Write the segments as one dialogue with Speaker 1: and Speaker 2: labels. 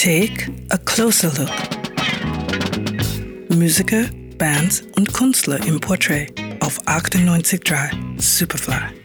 Speaker 1: Take a closer look. Musiker, Bands und Künstler im Portrait auf 98.3 Superfly.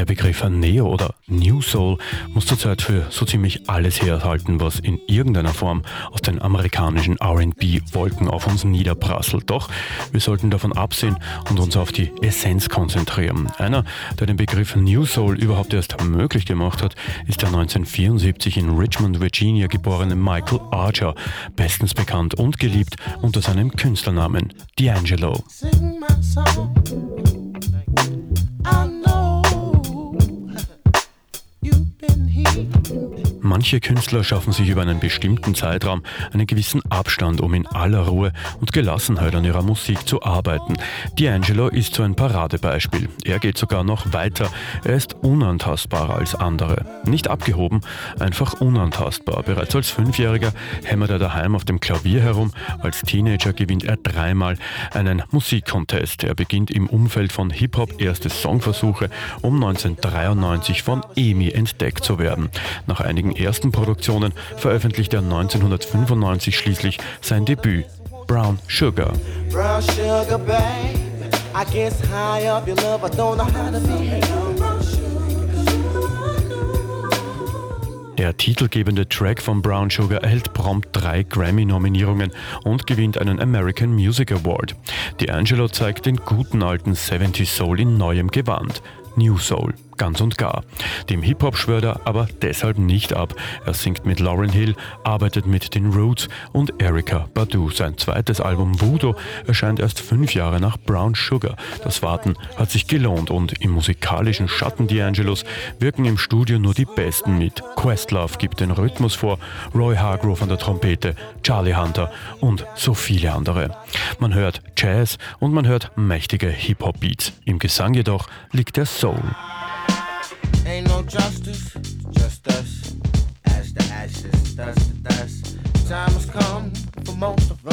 Speaker 2: Der Begriff Neo oder New Soul muss zurzeit für so ziemlich alles herhalten, was in irgendeiner Form aus den amerikanischen RB-Wolken auf uns niederprasselt. Doch wir sollten davon absehen und uns auf die Essenz konzentrieren. Einer, der den Begriff New Soul überhaupt erst möglich gemacht hat, ist der 1974 in Richmond, Virginia geborene Michael Archer, bestens bekannt und geliebt unter seinem Künstlernamen D'Angelo. Manche Künstler schaffen sich über einen bestimmten Zeitraum einen gewissen Abstand, um in aller Ruhe und Gelassenheit an ihrer Musik zu arbeiten. D'Angelo ist so ein Paradebeispiel. Er geht sogar noch weiter. Er ist unantastbarer als andere. Nicht abgehoben, einfach unantastbar. Bereits als Fünfjähriger hämmert er daheim auf dem Klavier herum. Als Teenager gewinnt er dreimal einen Musikcontest. Er beginnt im Umfeld von Hip-Hop erste Songversuche, um 1993 von EMI entdeckt zu werden. Nach einigen Produktionen veröffentlichte er 1995 schließlich sein Debüt Brown Sugar. Brown sugar der titelgebende Track von Brown Sugar erhält prompt drei Grammy-Nominierungen und gewinnt einen American Music Award. D'Angelo zeigt den guten alten 70 Soul in neuem Gewand. New Soul ganz und gar. Dem Hip-Hop schwört er aber deshalb nicht ab. Er singt mit Lauryn Hill, arbeitet mit den Roots und Erika Badu. Sein zweites Album Voodoo erscheint erst fünf Jahre nach Brown Sugar. Das Warten hat sich gelohnt und im musikalischen Schatten D'Angelos wirken im Studio nur die Besten mit. Questlove gibt den Rhythmus vor, Roy Hargrove an der Trompete, Charlie Hunter und so viele andere. Man hört Jazz und man hört mächtige Hip-Hop-Beats. Im Gesang jedoch liegt der Soul. Justice, just us. As the ashes, dust to dust. Time has come for most of us.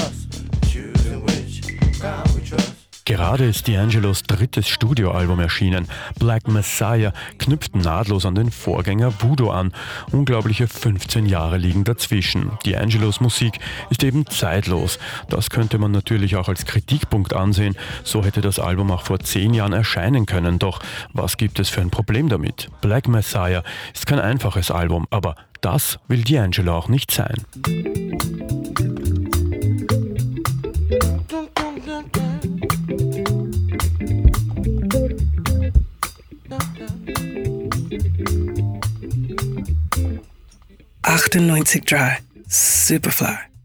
Speaker 2: Gerade ist D'Angelos drittes Studioalbum erschienen. Black Messiah knüpft nahtlos an den Vorgänger Voodoo an. Unglaubliche 15 Jahre liegen dazwischen. D'Angelos Musik ist eben zeitlos. Das könnte man natürlich auch als Kritikpunkt ansehen. So hätte das Album auch vor 10 Jahren erscheinen können. Doch was gibt es für ein Problem damit? Black Messiah ist kein einfaches Album, aber das will D'Angelo auch nicht sein.
Speaker 1: 98 Dry. Superfly.